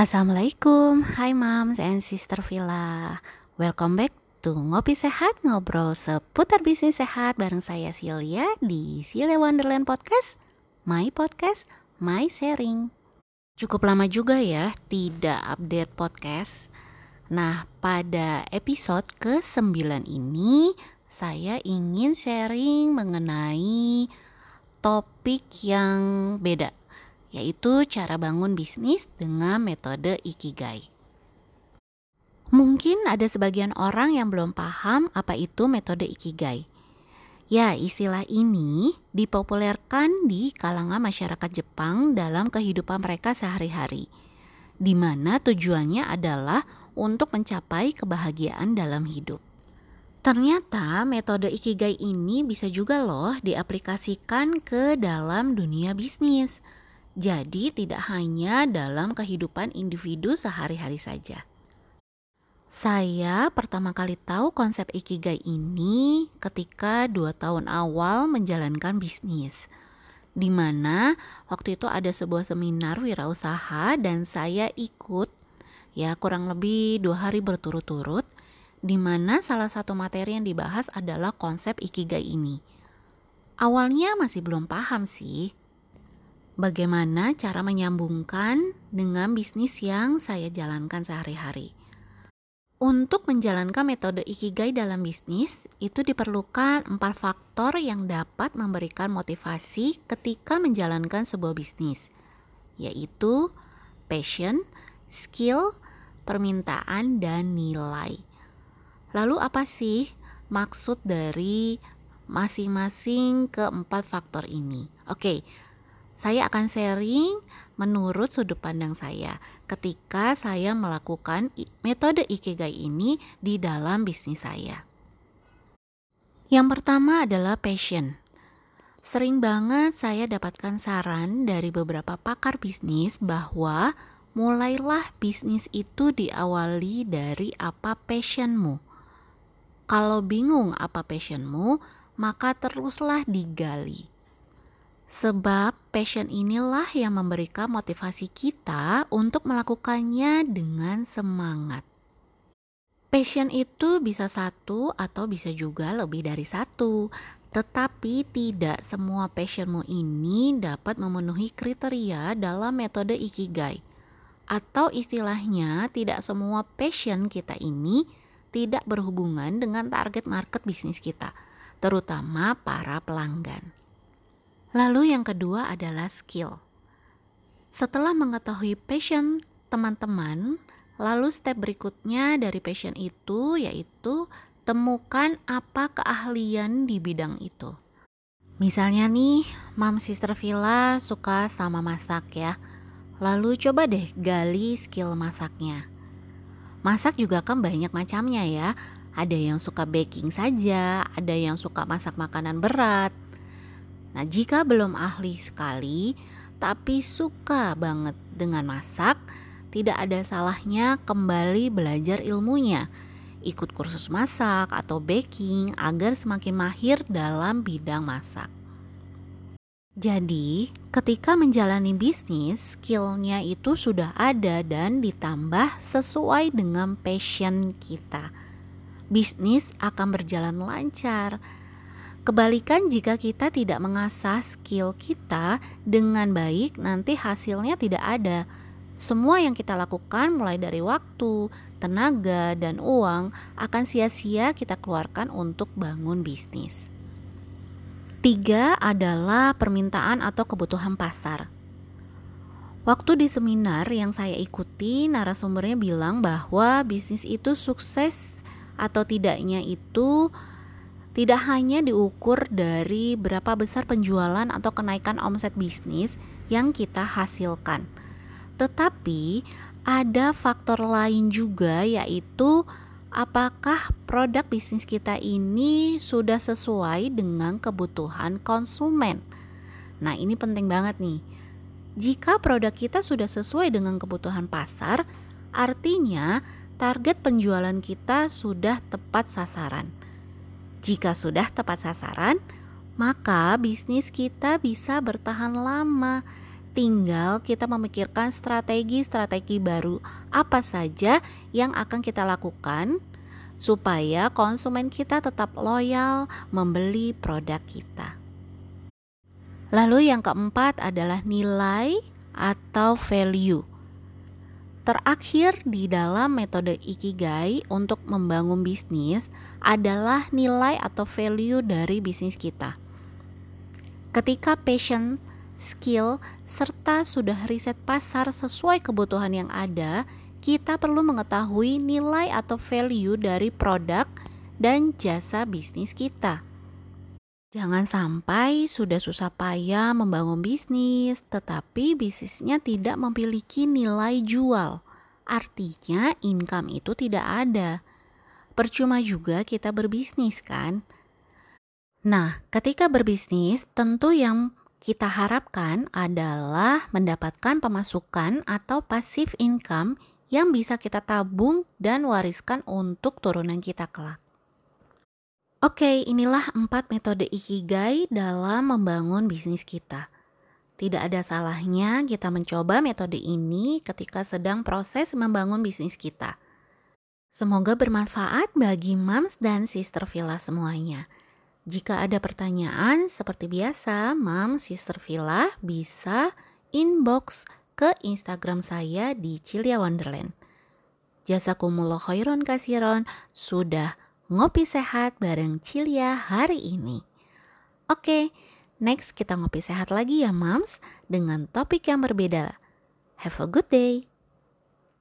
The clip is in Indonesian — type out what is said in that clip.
Assalamualaikum, hai moms and sister Villa. Welcome back to Ngopi Sehat, ngobrol seputar bisnis sehat bareng saya Silya di Silya Wonderland Podcast My Podcast, My Sharing. Cukup lama juga ya tidak update podcast. Nah, pada episode ke-9 ini saya ingin sharing mengenai topik yang beda yaitu cara bangun bisnis dengan metode Ikigai. Mungkin ada sebagian orang yang belum paham apa itu metode Ikigai. Ya, istilah ini dipopulerkan di kalangan masyarakat Jepang dalam kehidupan mereka sehari-hari, di mana tujuannya adalah untuk mencapai kebahagiaan dalam hidup. Ternyata metode Ikigai ini bisa juga loh diaplikasikan ke dalam dunia bisnis jadi tidak hanya dalam kehidupan individu sehari-hari saja. Saya pertama kali tahu konsep Ikigai ini ketika dua tahun awal menjalankan bisnis. Di mana waktu itu ada sebuah seminar wirausaha dan saya ikut ya kurang lebih dua hari berturut-turut di mana salah satu materi yang dibahas adalah konsep Ikigai ini. Awalnya masih belum paham sih, bagaimana cara menyambungkan dengan bisnis yang saya jalankan sehari-hari. Untuk menjalankan metode Ikigai dalam bisnis, itu diperlukan empat faktor yang dapat memberikan motivasi ketika menjalankan sebuah bisnis, yaitu passion, skill, permintaan, dan nilai. Lalu apa sih maksud dari masing-masing keempat faktor ini? Oke, saya akan sharing menurut sudut pandang saya ketika saya melakukan metode Ikigai ini di dalam bisnis saya. Yang pertama adalah passion. Sering banget saya dapatkan saran dari beberapa pakar bisnis bahwa mulailah bisnis itu diawali dari apa passionmu. Kalau bingung apa passionmu, maka teruslah digali. Sebab passion inilah yang memberikan motivasi kita untuk melakukannya dengan semangat. Passion itu bisa satu atau bisa juga lebih dari satu, tetapi tidak semua passionmu ini dapat memenuhi kriteria dalam metode Ikigai. Atau istilahnya tidak semua passion kita ini tidak berhubungan dengan target market bisnis kita, terutama para pelanggan. Lalu yang kedua adalah skill. Setelah mengetahui passion teman-teman, lalu step berikutnya dari passion itu yaitu temukan apa keahlian di bidang itu. Misalnya nih, Mam Sister Villa suka sama masak ya. Lalu coba deh gali skill masaknya. Masak juga kan banyak macamnya ya. Ada yang suka baking saja, ada yang suka masak makanan berat, Nah, jika belum ahli sekali tapi suka banget dengan masak, tidak ada salahnya kembali belajar ilmunya. Ikut kursus masak atau baking agar semakin mahir dalam bidang masak. Jadi, ketika menjalani bisnis, skillnya itu sudah ada dan ditambah sesuai dengan passion kita. Bisnis akan berjalan lancar Kebalikan jika kita tidak mengasah skill kita dengan baik, nanti hasilnya tidak ada. Semua yang kita lakukan mulai dari waktu, tenaga, dan uang akan sia-sia kita keluarkan untuk bangun bisnis. Tiga adalah permintaan atau kebutuhan pasar. Waktu di seminar yang saya ikuti, narasumbernya bilang bahwa bisnis itu sukses atau tidaknya itu tidak hanya diukur dari berapa besar penjualan atau kenaikan omset bisnis yang kita hasilkan, tetapi ada faktor lain juga, yaitu apakah produk bisnis kita ini sudah sesuai dengan kebutuhan konsumen. Nah, ini penting banget nih. Jika produk kita sudah sesuai dengan kebutuhan pasar, artinya target penjualan kita sudah tepat sasaran. Jika sudah tepat sasaran, maka bisnis kita bisa bertahan lama tinggal kita memikirkan strategi-strategi baru apa saja yang akan kita lakukan supaya konsumen kita tetap loyal membeli produk kita. Lalu yang keempat adalah nilai atau value. Terakhir di dalam metode Ikigai untuk membangun bisnis adalah nilai atau value dari bisnis kita. Ketika passion, skill, serta sudah riset pasar sesuai kebutuhan yang ada, kita perlu mengetahui nilai atau value dari produk dan jasa bisnis kita. Jangan sampai sudah susah payah membangun bisnis, tetapi bisnisnya tidak memiliki nilai jual. Artinya, income itu tidak ada. Percuma juga kita berbisnis, kan? Nah, ketika berbisnis, tentu yang kita harapkan adalah mendapatkan pemasukan atau passive income yang bisa kita tabung dan wariskan untuk turunan kita kelak. Oke, inilah empat metode Ikigai dalam membangun bisnis kita. Tidak ada salahnya kita mencoba metode ini ketika sedang proses membangun bisnis kita. Semoga bermanfaat bagi moms dan sister villa semuanya. Jika ada pertanyaan, seperti biasa, Mam Sister Villa bisa inbox ke Instagram saya di Cilia Wonderland. Jazakumullah khairon kasiron sudah ngopi sehat bareng Cilia hari ini. Oke, next kita ngopi sehat lagi ya Mams dengan topik yang berbeda. Have a good day.